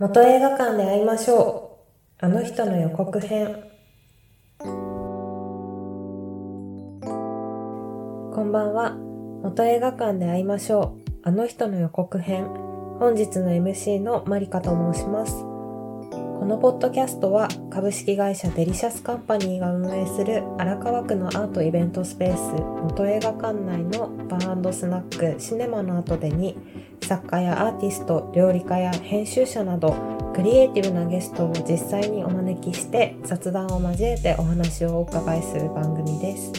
元映画館で会いましょう。あの人の予告編。こんばんは。元映画館で会いましょう。あの人の予告編。本日の MC のマリカと申します。このポッドキャストは株式会社デリシャスカンパニーが運営する荒川区のアートイベントスペース元映画館内のバースナックシネマの後でに作家やアーティスト料理家や編集者などクリエイティブなゲストを実際にお招きして雑談を交えてお話をお伺いする番組です。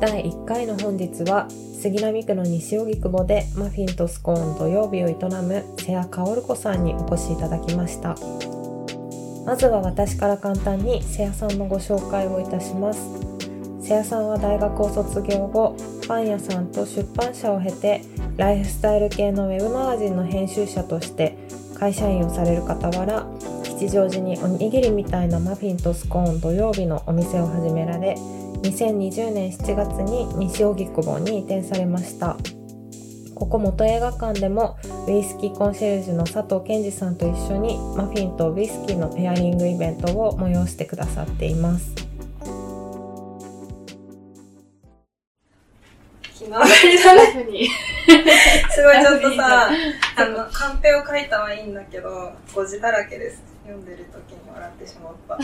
第1回の本日は杉並区の西荻窪でマフィンとスコーン土曜日を営む瀬谷薫子さんにお越しいただきました。まずは私から簡単に瀬谷さんのご紹介をいたします。瀬谷さんは大学を卒業後パン屋さんと出版社を経てライフスタイル系のウェブマガジンの編集者として会社員をされる傍ら吉祥寺におにぎりみたいなマフィンとスコーン土曜日のお店を始められ2020年7月に西荻窪に移転されましたここ元映画館でもウイスキーコンシェルジュの佐藤健二さんと一緒にマフィンとウイスキーのペアリングイベントを催してくださっています気の上がりだね すごいちょっとさ、あの、カンペを書いたはいいんだけど、誤字だらけです。読んでる時に笑ってしまった。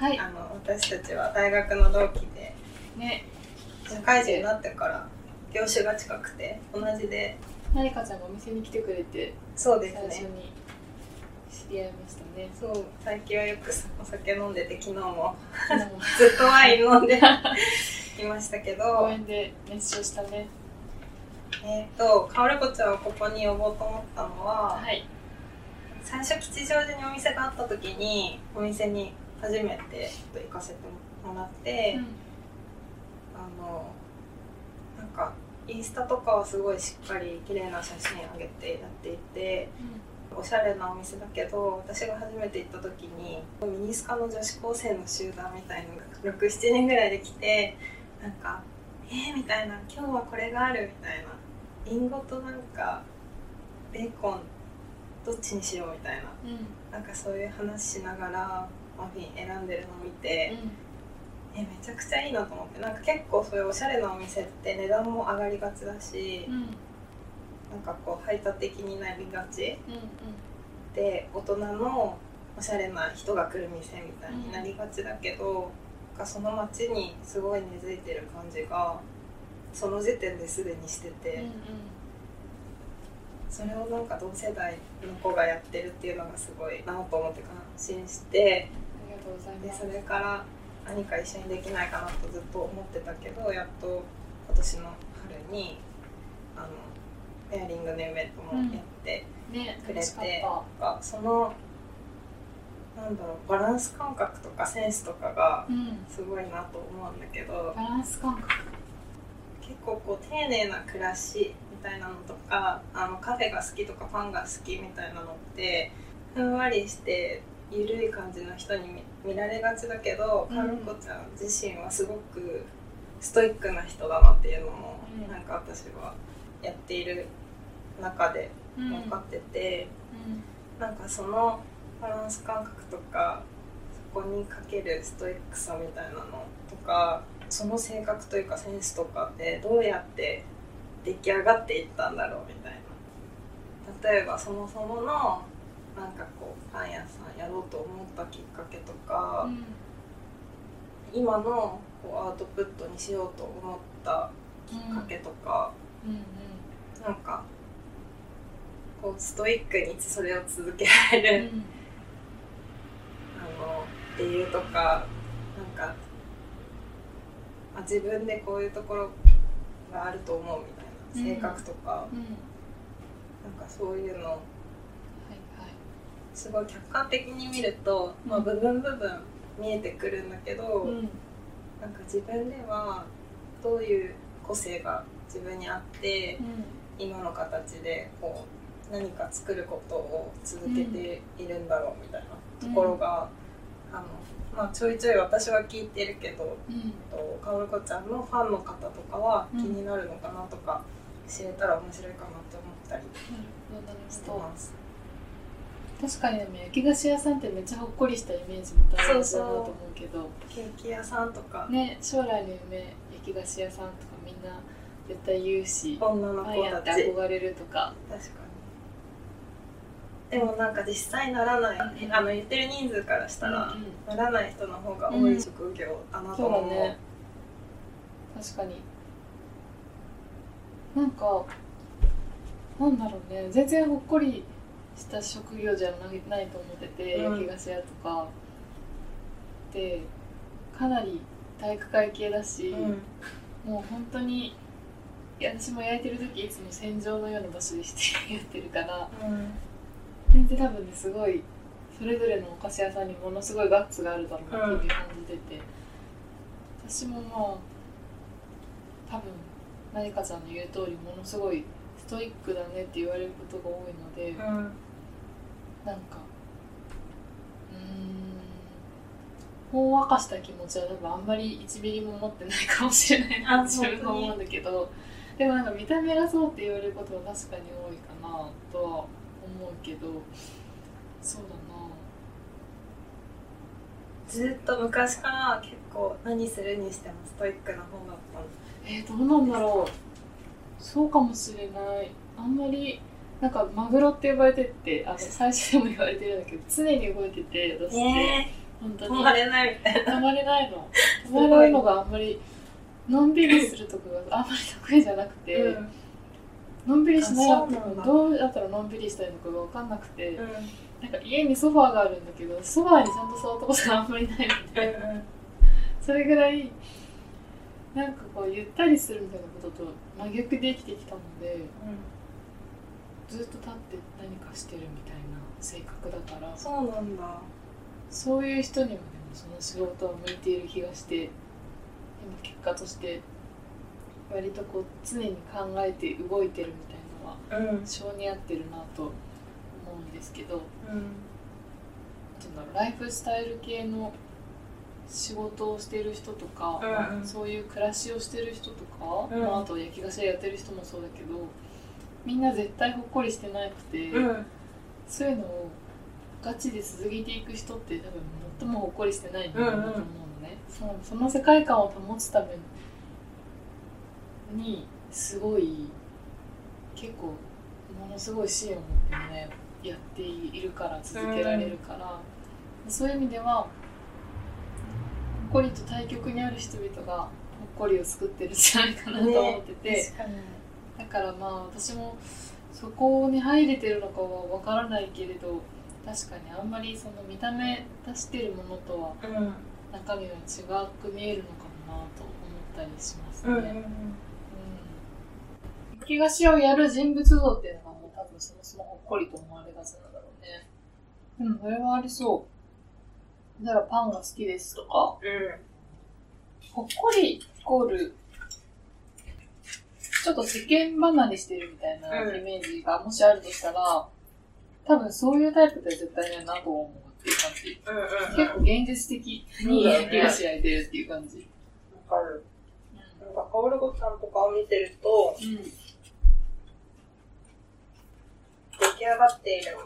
はい。あの、私たちは大学の同期で、ね。社会人になってから業種が近くて、同じで。なりかちゃんがお店に来てくれて、そうですね。最初に知り合いましたねそう最近はよくお酒飲んでて昨日も ずっとワイン飲んで いましたけど公園で熱唱したねえっ、ー、とかおるこちゃんをここに呼ぼうと思ったのは、はい、最初吉祥寺にお店があった時にお店に初めて行かせてもらって、うん、あのなんかインスタとかはすごいしっかり綺麗な写真あげてやっていて、おしゃれなお店だけど私が初めて行った時にミニスカの女子高生の集団みたいのが67人ぐらいで来てなんか「えー、みたいな「今日はこれがある」みたいなリンゴとなんかベーコンどっちにしようみたいな、うん、なんかそういう話しながらマフィン選んでるのを見て、うん、えめちゃくちゃいいなと思って。なんか結構そういうおしゃれなお店って値段も上がりがちだし、うん。なんかこう排他的になりがち、うんうん、で大人のおしゃれな人が来る店みたいになりがちだけど、うん、その街にすごい根付いてる感じがその時点ですでにしてて、うんうん、それをなんか同世代の子がやってるっていうのがすごいなと思って感心してとうございます。でそれから何か一緒にできないかなとずっと思ってたけどやっと今年の春にあのペアリングのイベントもやってくれて、うんね、そのなんだろうバランス感覚とかセンスとかがすごいなと思うんだけど、バランス感覚。結構こう丁寧な暮らしみたいなのとかあのカフェが好きとかパンが好きみたいなのってふんわりして緩い感じの人に見られがちだけど、うん、カルコちゃん自身はすごくストイックな人だなっていうのも、うん、なんか私はやっている中で分かってて、うん、なんかそのバランス感覚とかそこにかけるストイックさみたいなのとかその性格というかセンスとかってどうやって出来上がっていったんだろうみたいな。例えばそもそものなんかこうパン屋さんやろうと思ったきっかけとか、うん、今のこうアウトプットにしようと思ったきっかけとか、うんうん。うん、なんかこうストイックにそれを続けられる、うん、あのっていうとかなんかあ自分でこういうところがあると思うみたいな性格とか、うん、なんかそういうの、すごい客観的に見ると、まあ、部分部分見えてくるんだけど、うん、なんか自分ではどういう個性が自分にあって、うん、今の形でこう何か作ることを続けているんだろうみたいなところが、うん、あのまあ、ちょいちょい私は聞いてるけど、うん、とかおるこちゃんのファンの方とかは気になるのかなとか、知れたら面白いかなって思ったりしてます。確かにでも焼き菓子屋さんってめっちゃほっこりしたイメージも大事だなと思うけど。ケーキ屋さんとか、ね将来の夢焼き菓子屋さんとかみんな絶対言うし女のパン屋って憧れるとか。確かに。でもなんか実際ならない、うん。あの言ってる人数からしたら、うんならない人の方が多い職業だなとそうだ思う、ね。確かに。なんかなんだろうね。全然ほっこりした職業じゃないないと思ってて、うん。焼き菓子屋とか。でかなり体育会系だし、うん。もう本当に私も焼いてる時いつも戦場のような場所でしてやってるから。全然多分ねすごいそれぞれのお菓子屋さんにものすごいガッツがあるだろうなっていう感じてて、私もまあ多分まりかちゃんの言う通りものすごいストイックだねって言われることが多いので、うんなんかうーんほんわかした気持ちは多分あんまり1ミリも持ってないかもしれないなあって自分は思うんだけどでもなんか見た目がそうって言われることは確かに多いかなとは思うけどそうだな。ずっと昔から結構何するにしてもストイックな方だっえー、どうなんだろう。そうかもしれない。あんまりなんかマグロって呼ばれてってあの 最初でも言われてるんだけど常に動いてて私。たって、ね本当に。え止まれないみたいな。止まれないの。止まれるのがあんまりのんびりするとこが あんまり得意じゃなくて、うん。のんびりしないあそうなんだどうやったらのんびりしたいのかが分かんなくて、うん。なんか家にソファーがあるんだけどソファーにちゃんと座ったことがあんまりないので、それぐらいなんかこうゆったりするみたいなことと真逆で生きてきたのでずっと立って何かしてるみたいな性格だからそうなんだ。そういう人にもでもその仕事は向いている気がして今結果として割とこう常に考えて動いてるみたいなのはうん。性に合ってるなと思うんですけどうん。なんライフスタイル系の仕事をしている人とか、うんうん。そういう暮らしをしてる人とか、うん。まあ、あと焼き菓子屋やってる人もそうだけどみんな絶対ほっこりしてなくて、うん。そういうのをガチで続けていく人って多分最もほっこりしてない人間だと思うのね、そのその世界観を保つためにすごい結構ものすごい支援を持ってねやっているから続けられるから、そういう意味ではほっこりと対極にある人々がほっこりを作ってるんじゃないかなと思ってて、確かにだからまあ私もそこに入れてるのかはわからないけれど確かにあんまりその見た目出してるものとはうん中身は違く見えるのかもなと思ったりしますね。うんうんうん焼き菓子屋をやる人物像っていうのがもう多分そもそもほっこりと思われがちなんだろうね。うん、それはありそう。だからパンが好きですとか、ほっこりイコール、ちょっと世間離れしてるみたいなうんイメージがもしあるとしたら、多分そういうタイプでは絶対ないなと思うっていう感じ。うんうんうん結構現実的に焼き菓子焼いてるっていう感じ。わかるなんかカオルゴさんとかを見てるとうん。出来上がっているも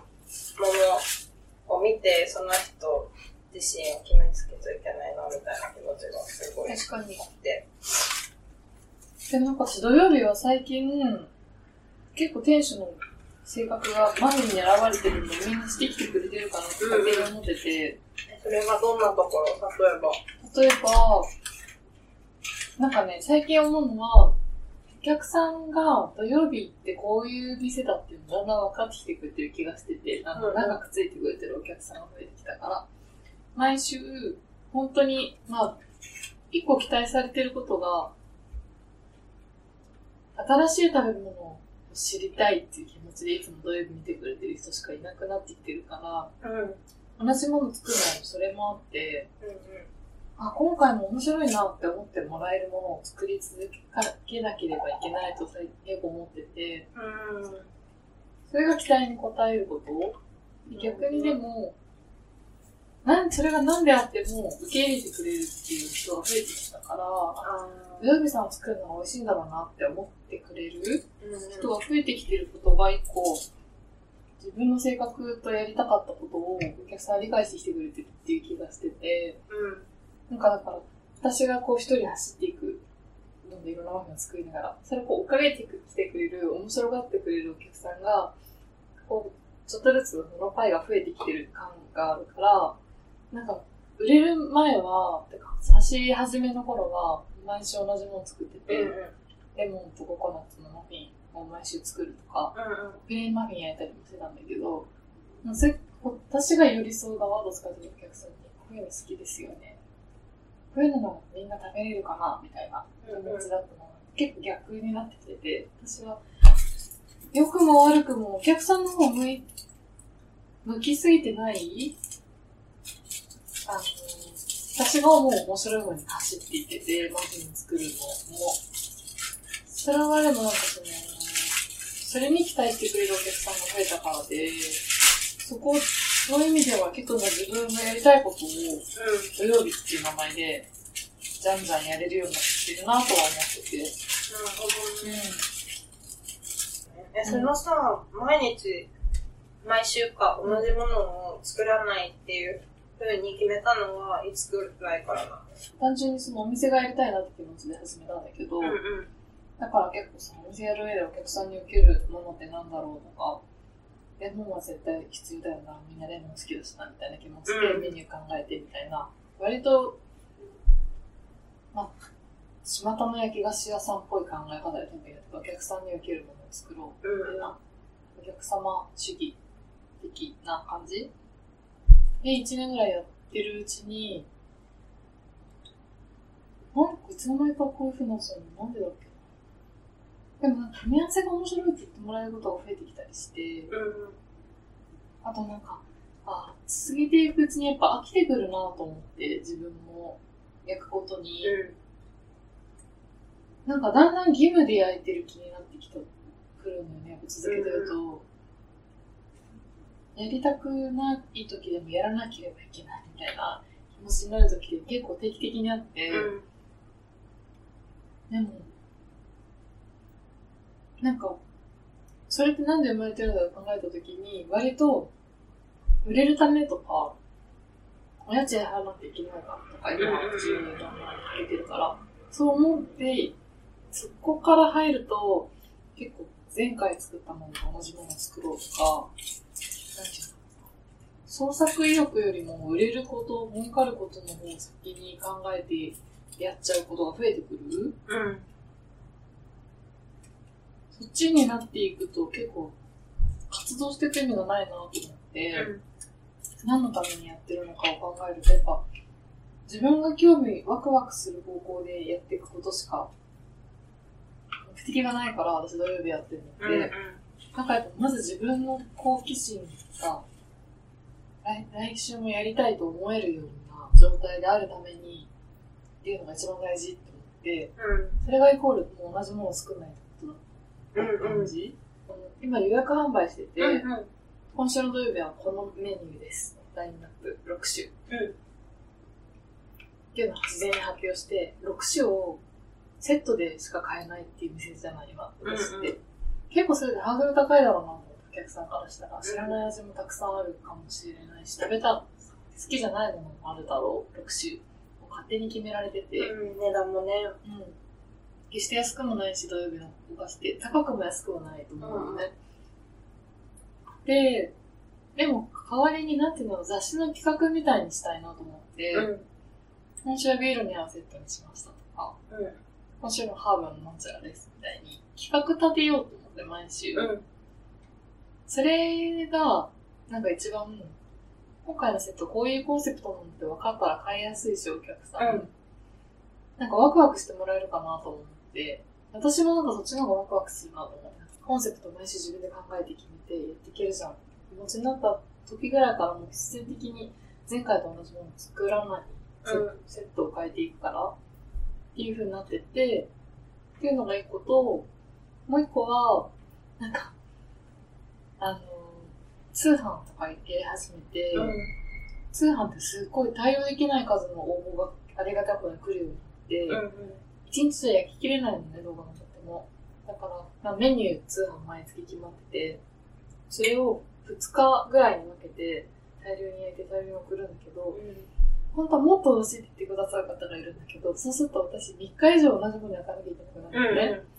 のを見てその人自身を決めつけちゃいけないなみたいな気持ちがすごい確かに。あってでもなんか私土曜日は最近、結構店主の性格がマジに現れてるんで、みんなしてきてくれてるかなって勝手に思ってて、それはどんなところ？例えば。例えば、なんかね、最近思うのは、お客さんが土曜日ってこういう店だっていうのだんだん分かってきてくれてる気がしてて、あのうん。長くついてくれてるお客さんが増えてきたから、毎週、本当に、まあ、一個期待されてることが、新しい食べ物を知りたいっていう気持ちでいつも土曜日見てくれてる人しかいなくなってきてるから、うん。うん同じもの作るのもそれもあって、うんあ、今回も面白いなって思ってもらえるものを作り続けなければいけないと最結構思ってて、うん。それが期待に応えること？逆にでも、なんそれが何であっても受け入れてくれるっていう人が増えてきたから、土曜日さんを作るのが美味しいんだろうなって思ってくれる人が増えてきてることが一個、自分の性格とやりたかったことをお客さん理解してきてくれてるっていう気がしてて、なんかだから、私がこう一人走っていく、どんどんいろんなマフィンを作りながら、それをこう追っかけてきてくれる、面白がってくれるお客さんが、こう、ちょっとずつそのパイが増えてきてる感があるから、なんか、売れる前は、てか、走り始めの頃は、毎週同じもの作ってて、レモンとココナッツのマフィンを毎週作るとか、プレーンマフィン焼いたりもしてたんだけど、それ私が寄り添う側どっちかというとお客さんに、こういうの好きですよね。こういうのならみんな食べれるかなみたいな気持ちだったのが、結構逆になってきてて、私は、良くも悪くもお客さんの方向い、向きすぎてないあの、私が思う面白い方に走っていってて、マフィン作るのも、それはでもなんかその、それに期待してくれるお客さんが増えたからで、そこ、そういう意味では結構自分がやりたいことを土曜日っていう名前で、じゃんじゃんやれるようになってるなとは思ってて。なるほどね。え、そのさ、毎日、毎週か同じものを作らないっていうふうに決めたのはいつくらいからな単純にそのお店がやりたいなって気持ちで始めたんだけど、のうん。だから結構そのお店やる上でお客さんに受けるものってなんだろうとか、レモンは絶対必要だよな、みんなレモン好きだしな、みたいな気持ちでうん。メニュー考えてみたいな、割と、まあ、巷の焼き菓子屋さんっぽい考え方で食べるとお客さんに受けるものを作ろう、みたいな、お客様主義的な感じで、1年ぐらいやってるうちに、なんかいつの間にかこういう風になったの？なんでだっけ？でもなんか組み合わせが面白いって言ってもらえることが増えてきたりして、うんあとなんか、あ、続けていくうちにやっぱ飽きてくるなと思って、自分も焼くことに、なんかだんだん義務で焼いてる気になってきた、くるんだよね、やっぱ続けてると。やりたくない時でもやらなければいけないみたいな気持ちになる時って結構定期的にあって、うんでも、なんか、それってなんで生まれてるんだろうと考えたときに、割と、売れるためとか、お家賃払わなきゃいけないかとか、今、自由に考えてるから、そう思って、そこから入ると、結構、前回作ったものと同じものを作ろうとか、創作意欲よりも売れること、儲かることの方を先に考えてやっちゃうことが増えてくる？うん。そっちになっていくと結構活動していく意味がないなと思って、何のためにやってるのかを考えると、やっぱ自分が興味、ワクワクする方向でやっていくことしか目的がないから私土曜日やってるので、なんかやっぱまず自分の好奇心が来来週もやりたいと思えるような状態であるためにっていうのが一番大事って思って、それがイコールもう同じものを作らないってこと？だ感じ、あの今予約販売してて、今週の土曜日はこのメニューです。ラインナップ6種。うん。っていうのを事前に発表して、6種をセットでしか買えないっていう店じゃない、今、私って。うんう結構それでハードル高いだろうなお客さんからしたら。知らない味もたくさんあるかもしれないし、食べた、好きじゃないものもあるだろう、6種。を勝手に決められてて。値段もね。うん。決して安くもないし、土曜日のお菓子って、高くも安くもないと思うのね。で、でも、代わりになん。ていうの、雑誌の企画みたいにしたいなと思って、今週はビールに合わせたにしましたとか、今週のハーブのなん。ちゃらですみたいに、企画立てようと思って、毎週。それが、なんか一番、今回のセットこういうコンセプトなのって分かったら買いやすいし、お客さん。うんなんかワクワクしてもらえるかなと思って、私もなんかそっちの方がワクワクするなと思って、コンセプト毎週自分で考えて決めてやっていけるじゃん。気持ちになった時ぐらいからもう必然的に前回と同じものを作らない、セうんセットを変えていくから、っていう風になってって、っていうのが一個と、もう一個は、なんか、あの、通販とかやり始めて、通販ってすっごい対応できない数の応募がありがたく来るようになって、うんうん一日じゃ焼ききれないのね、動画のとっても。だから、まあ、メニュー通販毎月決まってて、それを2日ぐらいに分けて、大量に焼いて大量に送るんだけど、本当はもっと欲しいって言ってくださる方がいるんだけど、そうすると私3日以上同じもの焼かなきゃいけなくなるのね。で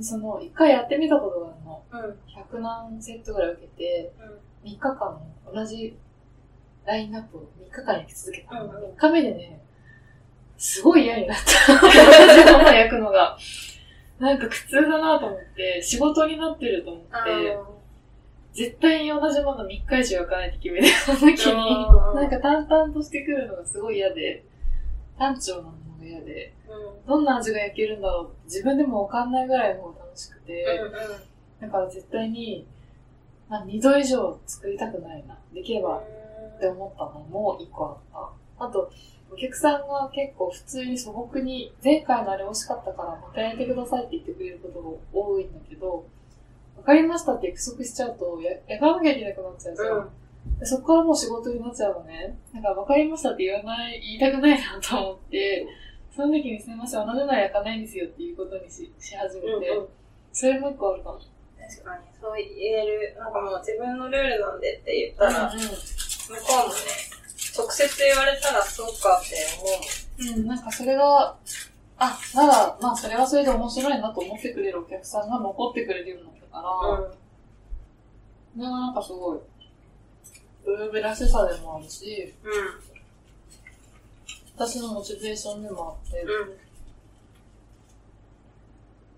その、1回やってみたことがあるの。うん100何セットぐらい受けて、3日間同じラインナップを3日間焼き続けたの。うんうん3日目でね、すごい嫌になった。同じもの焼くのが。なんか苦痛だなと思って、仕事になってると思って、絶対に同じもの3日以上焼かないと決めてた時に、うんなんか淡々としてくるのがすごい嫌で、単調なものが嫌で、どんな味が焼けるんだろうって自分でもわかんないぐらいの方が楽しくて、だから絶対に、まあ、2度以上作りたくないな。できればって思ったのも1個あった。あと、お客さんが結構普通に素朴に、前回のあれ美味しかったからまた焼いてくださいって言ってくれることが多いんだけど、わかりましたって約束しちゃうと、や焼かなきゃいけなくなっちゃうじゃん。でそこからもう仕事になっちゃうのね。だから分かりましたって言わない、言いたくないなと思って、その時にすみません、同じのは焼かないんですよっていうことにしし始めて、それも一個あるかも。確かに、そう言える、なんかもう自分のルールなんでって言ったら、向こうもね、直接言われたらそうかって思ううん、なんかそれが、あ、なら、まあそれはそれで面白いなと思ってくれるお客さんが残ってくれるようになったから、もん。それがなんかすごい、ブルーベらしさでもあるし、うん。私のモチベーションでもあって、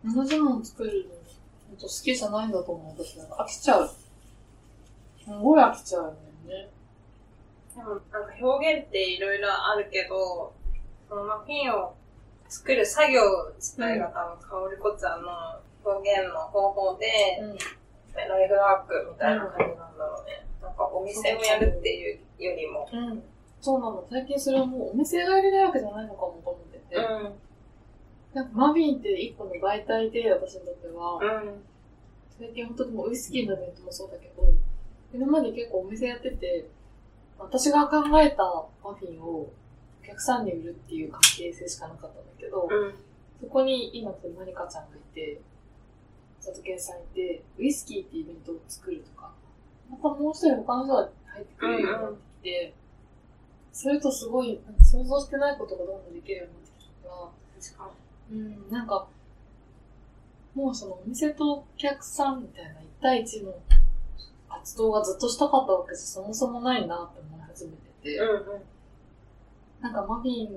うん。同じもの作るの、好きじゃないんだと思う。私なんか飽きちゃう。すごい飽きちゃうんだよね。でも、なんか表現っていろいろあるけど、そのマフィンを作る作業自体が多分、かおりこちゃんの表現の方法で、うん。ライフワークみたいな感じなんだろうね。なんかお店をやるっていうよりも。うん。そうなの。最近それはもうお店がやりたいわけじゃないのかもと思ってて。うん。なんかマフィンって一個の媒体で、私にとっては、うん。最近本当にもうウイスキーのイベントもそうだけど、今まで結構お店やってて、私が考えたマフィンをお客さんに売るっていう関係性しかなかったんだけど、うん。そこに今とマリカちゃんがいて、里健さんいて、ウイスキーってイベントを作るとか、またもう一人他の人が入ってくれるようになってきて、それとすごい想像してないことがどんどんできるようになってきたから、確かうん、なんか、もうそのお店とお客さんみたいな一対一の活動がずっとしたかったわけじゃそもそもないなって思い始めてて、に。うんうん。なんかマフィン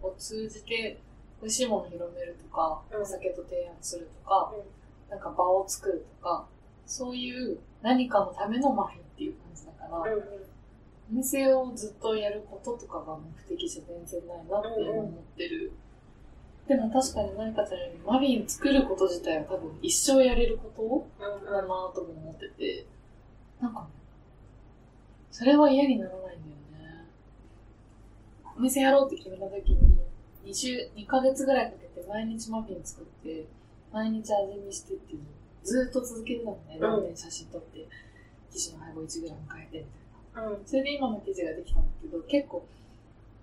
を通じて美味しいものを広めるとか、うんお酒と提案するとか、うんなんか場を作るとか、そういう何かのためのマフィンっていう感じだから、うんうん。お店をずっとやることとかが目的じゃ全然ないなって思ってる。でも確かに何かちゃんよりマフィン作ること自体は多分一生やれることだなとも思ってて、なんかね、それは嫌にならないんだよね。お店やろうって決めた時に、2週、2ヶ月ぐらいかけて毎日マフィン作って、毎日味見してっていうのずっと続けてたのね。んラーメン写真撮って、生地の配合 1g 変えてみたいな。うん。それで今の生地ができたんだけど、結構、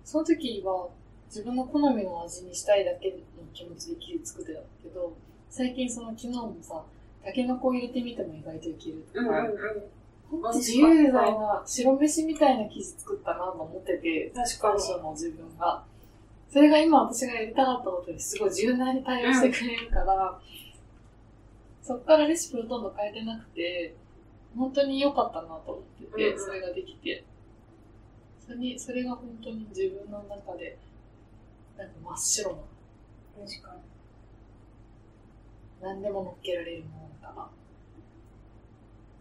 その時は自分の好みの味にしたいだけの気持ちで生地作ってたんだけど、最近その昨日もさ、タケノコを入れてみても意外といけるとか、うんうんうん。ほんと自由自在な白飯みたいな生地作ったなと思ってて、確かに。の自分が。それが今私がやりたかったことにすごい柔軟に対応してくれるから、そっからレシピをどんどん変えてなくて、本当に良かったなと思ってて、うんうんそれができて。それに、それが本当に自分の中で、なんか真っ白な、確かに。何でも乗っけられるものだか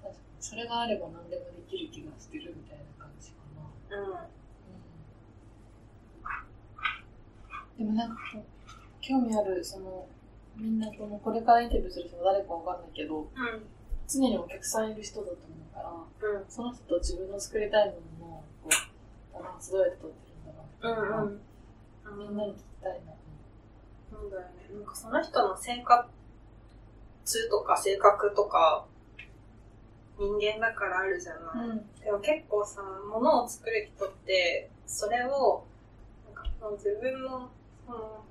ら。確かにそれがあれば何でもできる気がしてるみたいな感じかな。うん。でもなんか興味あるそのみんなこのこれからインタビューする人が誰かわかんないけどうん。常にお客さんいる人だと思うからうん。その人と自分の作りたいもののこうバランスどうやって取ってるんだろううんみうん。みんなに聞きたいなそうだよね。なんかその人の生活とか性格とか人間だからあるじゃない、うんでも結構さ物を作る人ってそれをなんかもう自分のその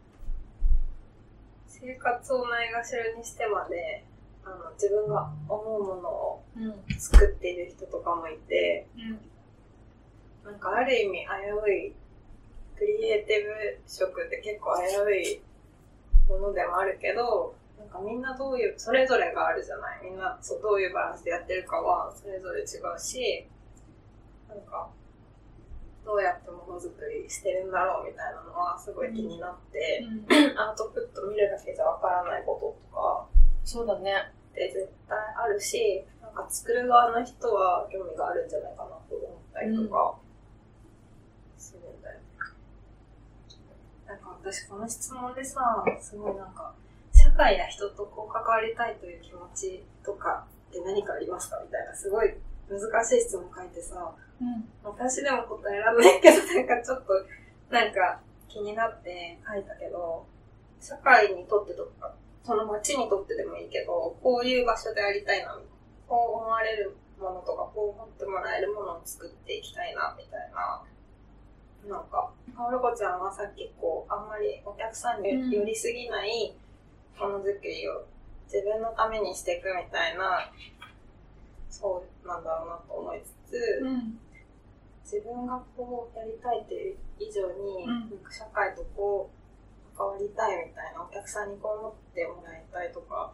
生活をないがしろにしてまであの自分が思うものをうん作っている人とかもいてうんなんかある意味危ういクリエイティブ職って結構危ういものでもあるけどなんかみんなどういうそれぞれがあるじゃない？みんなそうどういうバランスでやってるかはそれぞれ違うしなんかどうやってものづくりしてるんだろうみたいなのはすごい気になって、アートプット見るだけじゃわからないこととかそうだね。って絶対あるしなんか作る側の人は興味があるんじゃないかなと思ったりとかするんだよね。なんか私この質問でさすごいなんか社会や人とこう関わりたいという気持ちとかって何かありますかみたいなすごい難しい質問書いてさうん。私でも答えられないけど なんかちょっとなんか気になって書いたけど社会にとってとかその街にとってでもいいけどこういう場所でありたいなこう思われるものとかこう思ってもらえるものを作っていきたいなみたいな。なんかかおるこちゃんはさっきこうあんまりお客さんうんに寄りすぎないものづくりを自分のためにしていくみたいなそうなんだろうなと思いつつ、うん。自分がこうやりたいっていう以上に、うん。社会とこう関わりたいみたいなお客さんにこう思ってもらいたいとか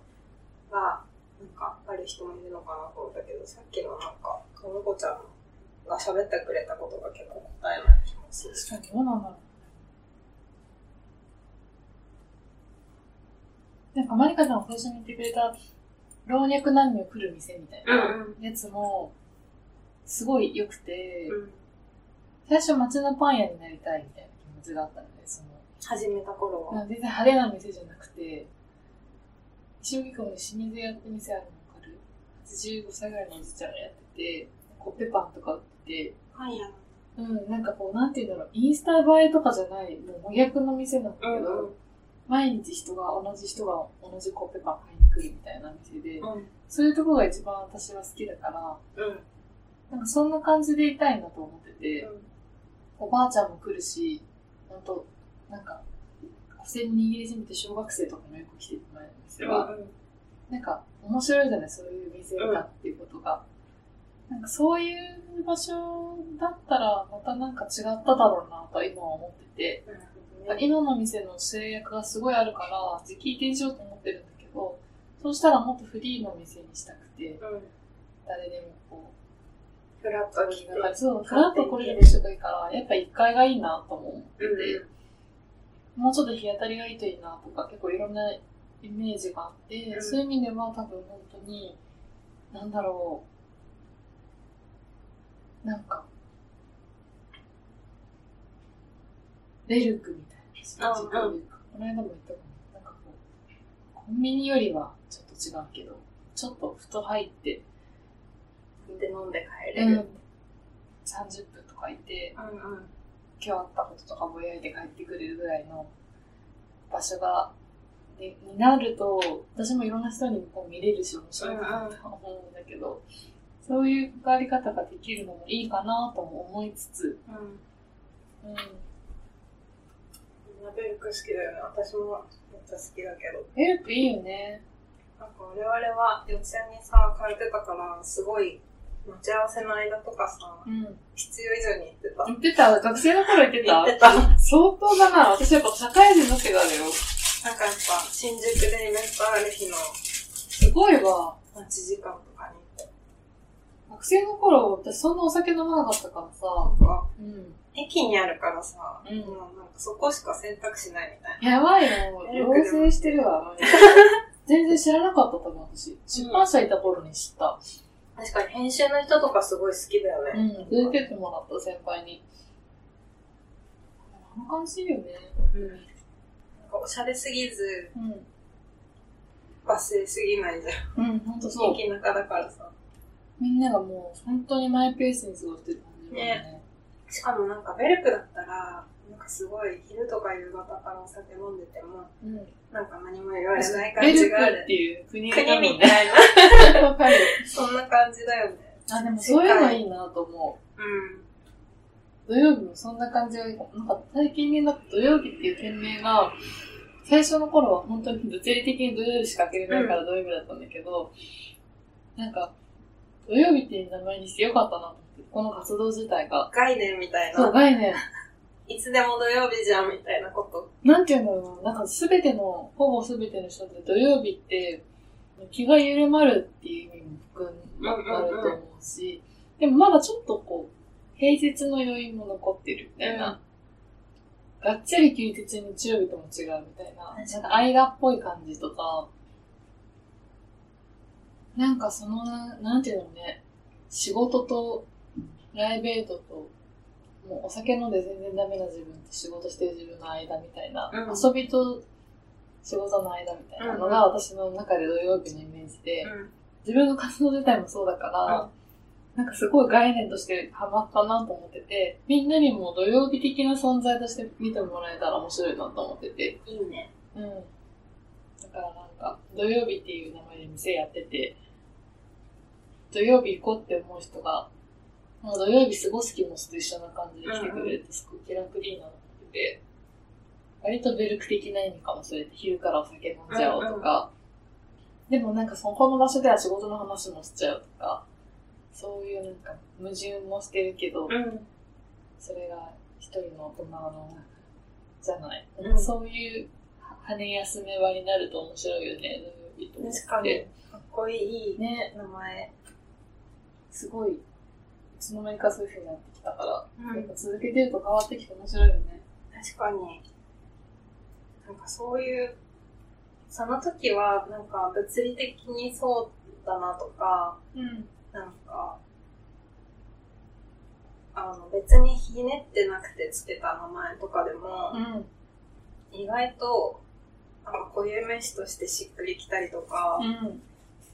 がなんかある人もいるのかなと思ったけどさっきのなんかかのこちゃんが喋ってくれたことが結構答えない気もする。確かにどうなんだろうなんかマリカさんが最初に言ってくれた老若男女来る店みたいなやつもすごい良くて、うん。最初街のパン屋になりたいみたいな気持ちがあったので、その、始めた頃は、全然派手な店じゃなくて、石荻窪に清水屋って店あるの分かる ?85 歳ぐらいのおじちゃんがやってて、コッペパンとか売ってて、パン屋うん、なんかこう、なんて言うんだろう、インスタ映えとかじゃない、もう真逆の店なんだけど、うん毎日人が、同じ人が同じコッペパン買いに来るみたいな店で、うん。そういうところが一番私は好きだから、うん。なんかそんな感じでいたいなと思ってて、おばあちゃんも来るし、ほんと、なんか、握りしめて小学生とかもよく来てもらえるんですよ。なんか、面白いじゃない、そういう店だっていうことが。なんかそういう場所だったら、またなんか違っただろうなと今は思ってて、今の店の制約がすごいあるから、時期移転しようと思ってるんだけど、そうしたらもっとフリーの店にしたくて、うん。誰でもこフラッとう、来て。だからそう、フラッと来れる人がいいから、やっぱ1階がいいなとも思ってて、もうちょっと日当たりがいいといいなとか、結構いろんなイメージがあって、うん。そういう意味では多分本当に、なんだろう、なんか、ベルクみたいな感じというか、この間も言ったかな、なんかこう、コンビニよりはちょっと違うけど、ちょっとふと入って、で飲んで帰うん。れる、30分とかいて、うんうん今日あったこととかぼやいて帰ってくれるぐらいの場所が、でになると、私もいろんな人にこう見れるし面白いかなと思うんだけど、そういう関わり方ができるのもいいかなとも思いつつ、うんうん。ベルク好きだよね私もめっちゃ好きだけどエルクいいよね。なんか我々は四谷にさ通ってたからすごい待ち合わせの間とかさうん。必要以上に行ってた言ってた？学生の頃言ってた？行ってたなんか相当だな。私やっぱ社会人の世代だよ。やっぱ新宿でイベントある日のすごいわ。待ち時間とかに行って学生の頃、私そんなお酒飲まなかったからさ。なんかうん。駅にあるからさ、うんもうなんかそこしか選択肢ないみたいなやばいよ。養成してるわ。全然知らなかった、多分私。出版社いた頃に知った。確かに編集の人とかすごい好きだよね、うん。連れてってもらった、先輩に。あの感じいいよね。うんなんかおしゃれすぎずうん。バスすぎないじゃんうん、ほんとそう。駅中だからさみんながもう、本当にマイペースに過ごしてる感じだよね。しかもなんかベルクだったらかすごい昼とか夕方からお酒飲んでてもうん。なんか何も言われない感じがあるっていう国国み。たいな わかる。そんな感じじだよね。あ、でもそういうのいいなと思う。うん。土曜日もそんな感じがいいかも。なんか最近になって土曜日っていう店名が、最初の頃は本当に物理的に土曜日しか開けれないから土曜日だったんだけど、なんか、土曜日っていう名前にしてよかったなこの活動自体が。概念みたいそう、な。概念。いつでも土曜日じゃんみたいなこと。なんていうんだろうな、なんかすべての、ほぼすべての人って土曜日って、気が緩まるっていう意味も含まると思うし、でもまだちょっとこう、平日の余韻も残ってるみたいな。がっつり休日日曜日とも違うみたいな。なんか間っぽい感じとか、なんかそのな、なんていうのね、仕事とプライベートと、もうお酒飲んで全然ダメな自分と仕事してる自分の間みたいな、うん遊びと仕事の間みたいなのが私の中で土曜日のイメージで、うん。自分の活動自体もそうだから、なんかすごい概念としてハマったなと思ってて、みんなにも土曜日的な存在として見てもらえたら面白いなと思ってて、いいね。うん。だからなんか、土曜日っていう名前で店やってて、土曜日行こうって思う人が、まあ、土曜日過ごす気持ちと一緒な感じで来てくれるとすごい気楽でいいなってて、割とベルク的な意味かもしれて、昼からお酒飲んじゃおうとか、でもなんかそこの場所では仕事の話もしちゃうとか、そういうなんか矛盾もしてるけど、うん。それが一人の大人の中じゃない。うんなんかそういう羽休め場になると面白いよね、土曜日と思って確かに。かっこいい。いいね、名前。すごい、いつの間にかそういう風になってきたから、うんやっぱ続けてると変わってきて面白いよね。確かに。なんかそういう、その時はなんか物理的にそうだなとか、うん。なんか、あの別にひねってなくてつけた名前とかでも、うん。意外と、なんか固有名詞としてしっくりきたりとか、うん。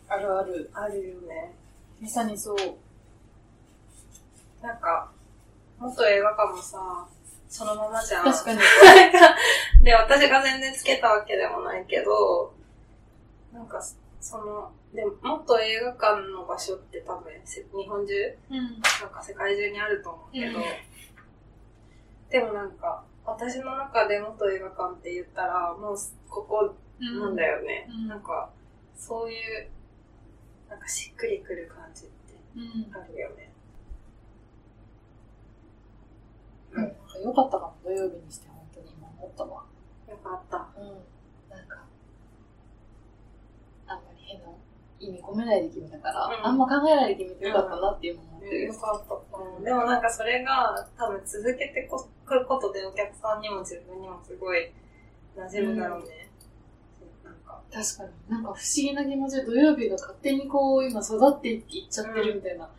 あるある。あるよね。まさにそう。なんか、元映画館もさ、そのままじゃん。確かに。で、私が全然つけたわけでもないけど、なんか、その、でも、もっと映画館の場所って多分、せ日本中、うん。なんか世界中にあると思うけど、うんでもなんか、私の中で元映画館って言ったら、もうここなんだよね。うんなんか、そういう、なんかしっくりくる感じってうん。あるよね。なんか良かったかも、土曜日にして、本当に今思ったわ。よかった。うん。なんか、あんまり変な意味込めないで決めたから、うんあんま考えないで決めてよかったなっていうのも思ってるよ。かった。うん、でもなんかそれが多分続けてこくることでお客さんにも自分にもすごい馴染むだろうね。なんか。確かに。なんか不思議な気持ちで土曜日が勝手にこう今育っていっちゃってるみたいな。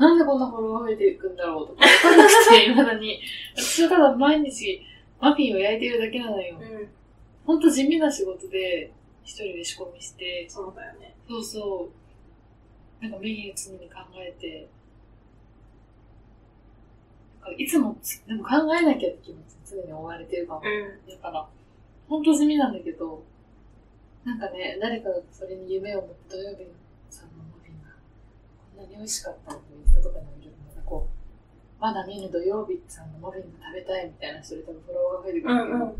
なんでこんなフォロワー増えていくんだろうとか分かんなくて、未だに。私はただ毎日マフィンを焼いてるだけなのよ。うん。ほんと地味な仕事で一人で仕込みして、そうだよね。そうそう。なんかメニュー常に考えて、なんかいつもつでも考えなきゃって気持ちに常に追われてるかも。うん。だから、ほんと地味なんだけど、なんかね、誰かがそれに夢を持って土曜日さんのマフィンがこんなに美味しかったってインスタとかに見ると、またこう、まだ見ぬ土曜日さんのマフィンが食べたいみたいな人で多分フォロワーが増えてくるけど、うんうん。不思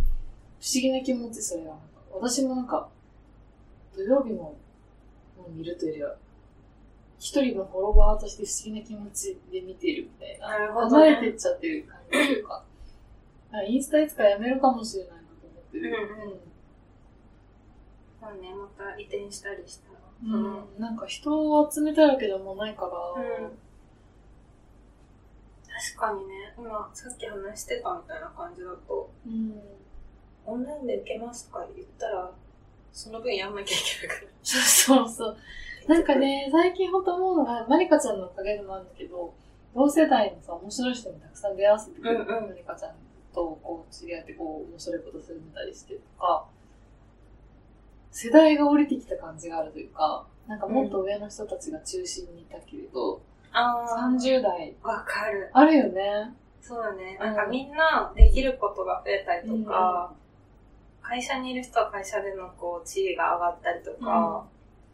議な気持ち、それは。私もなんか、土曜日ももう見るというよりは、一人のフォロワーとして不思議な気持ちで見ているみたいな。離れてっちゃってる感じというか。インスタいつかやめるかもしれないなと思ってる。うんうんそうね、また移転したりしたら。うんうんなんか人を集めたいわけでもないから、うん確かにね、今さっき話してたみたいな感じだと、うんオンラインで受けますとか言ったら、その分やんなきゃいけないから。そうそう。なんかね、最近ほんと思うのが、まりかちゃんのおかげでもあるんだけど、同世代のさ、面白い人にたくさん出会わせてくれる。うんうんまりかちゃんとこう知り合ってこう面白いことするみたりしてとか、世代が降りてきた感じがあるというか、なんかもっと上の人たちが中心にいたけれど、あ30代わかる。あるよね。そうだね。うんなんかみんなできることが増えたりとか、会社にいる人は会社でのこう地位が上がったりとか、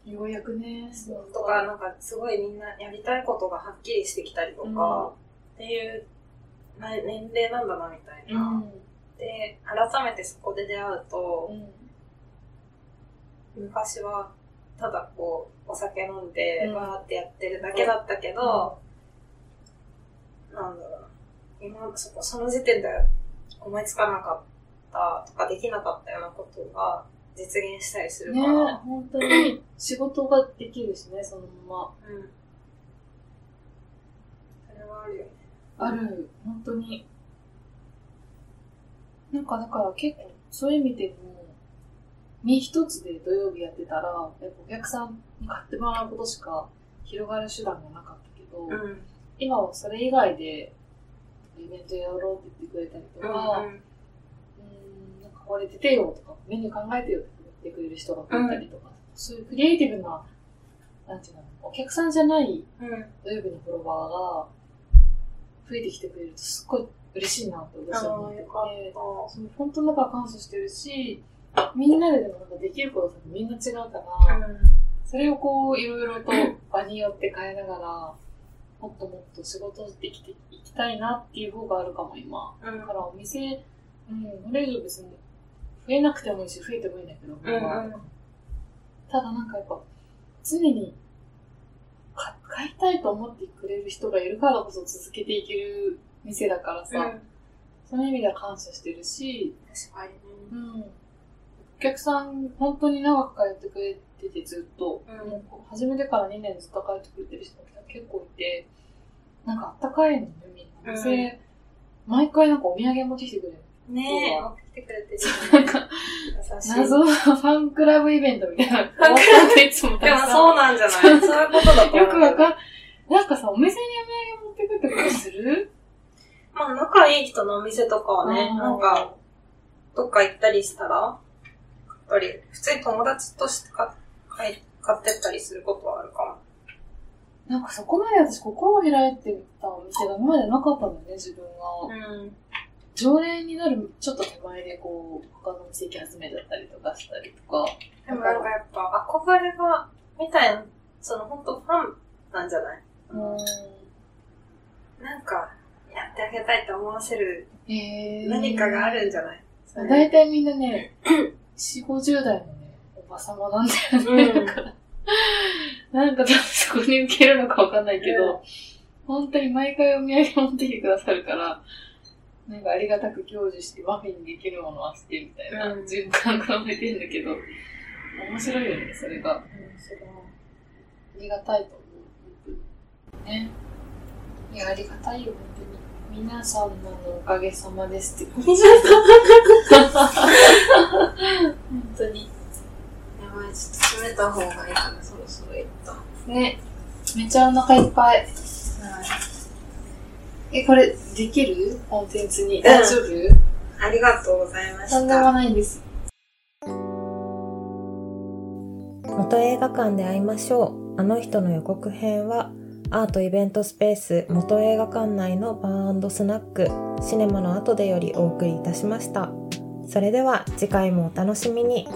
ようやくね。とか、なんかすごいみんなやりたいことがはっきりしてきたりとか、っていうな年齢なんだなみたいな。うん。で、改めてそこで出会うとう、ん。昔はただこう、お酒飲んでうんバーってやってるだけだったけど、なんだろうな。今、そこ、その時点で思いつかなかったとかできなかったようなことが実現したりするかねら、本当に 仕事ができるしね、そのまうん。それはあるよね。ま。ある、本当に。なんかだから結構、そういう意味でも、身一つで土曜日やってたら、やっぱお客さんに買ってもらうことしか広がる手段がなかったけど、うん。今はそれ以外でイベントやろうって言ってくれたりとか、うん、なんかこれ出てよとか、メニュー考えてよって言ってくれる人が増えたりとか、そういうクリエイティブな、なんていうの、お客さんじゃないうん。うん。土曜日のフォロワーが増えてきてくれるとすっごい嬉しいなって私は思っててそう本当だから感謝してるし、みんなででもなんかできることってみんな違うから、た。うん。それをこういろいろと場によって変えながら、もっともっと仕事できていきたいなっていう方があるかも今。うんだからお店、うん、これ以上別に増えなくてもいいし、増えてもいいんだけど、うんうんただなんかやっぱ、常にか買いたいと思ってくれる人がいるからこそ続けていける店だからさ、うん。その意味では感謝してるし、確かにね。うん、お客さん本当に長く通ってくれててずっと、うんもう始めてから2年ずっと通ってくれてる人が結構いて、なんかあったかいのね、みんな。店、うん毎回なんかお土産持ってきてくれる。ねえ、持ってきてくれてるなんか。謎のファンクラブイベントみたいな。ァンクラブブいつもたでもそうなんじゃない？そういうことだと思う。よくわかんなんかさ、お店にお土産持ってくってことする？まあ、仲いい人のお店とかはね、うんなんか、どっか行ったりしたら、やっぱり、普通に友達として買買ってったりすることはあるかなんかそこまで私心を開いてたお店が今までなかったんだよね、自分が。も。うん。常連になるちょっと手前でこう、他のお店行き始めだったりとかしたりとか。でもなんかやっぱ、憧れが、みたいな、その本当ファンなんじゃない？うん。なんか、やってあげたいと思わせるえー、何かがあるんじゃない？それ大体みんなね、4、50代のね、おばさまなんだよね。うんだから、なんか多分そこに受けるのかわかんないけど、本当に毎回お土産持ってきてくださるから、なんかありがたく享受してマフィンにできるものはしてみたいなうん循環がめてんだけど、面白いよね、それが。うん、それは、ありがたいと思う、本当に。ね。いや、ありがたいよ、本当に。皆さんのおかげさまですって。本当に。やばい、ちょっと閉めた方がいいかな、そろそろ一旦。ね。めっちゃお腹いっぱい。え、これ、できるコンテンツに。大丈夫、ありがとうございまとんでもした。ないです。元映画館で会いましょうあの人の予告編はアートイベントスペース元映画館内のバースナックシネマの後でよりお送りいたしました。それでは次回もお楽しみに。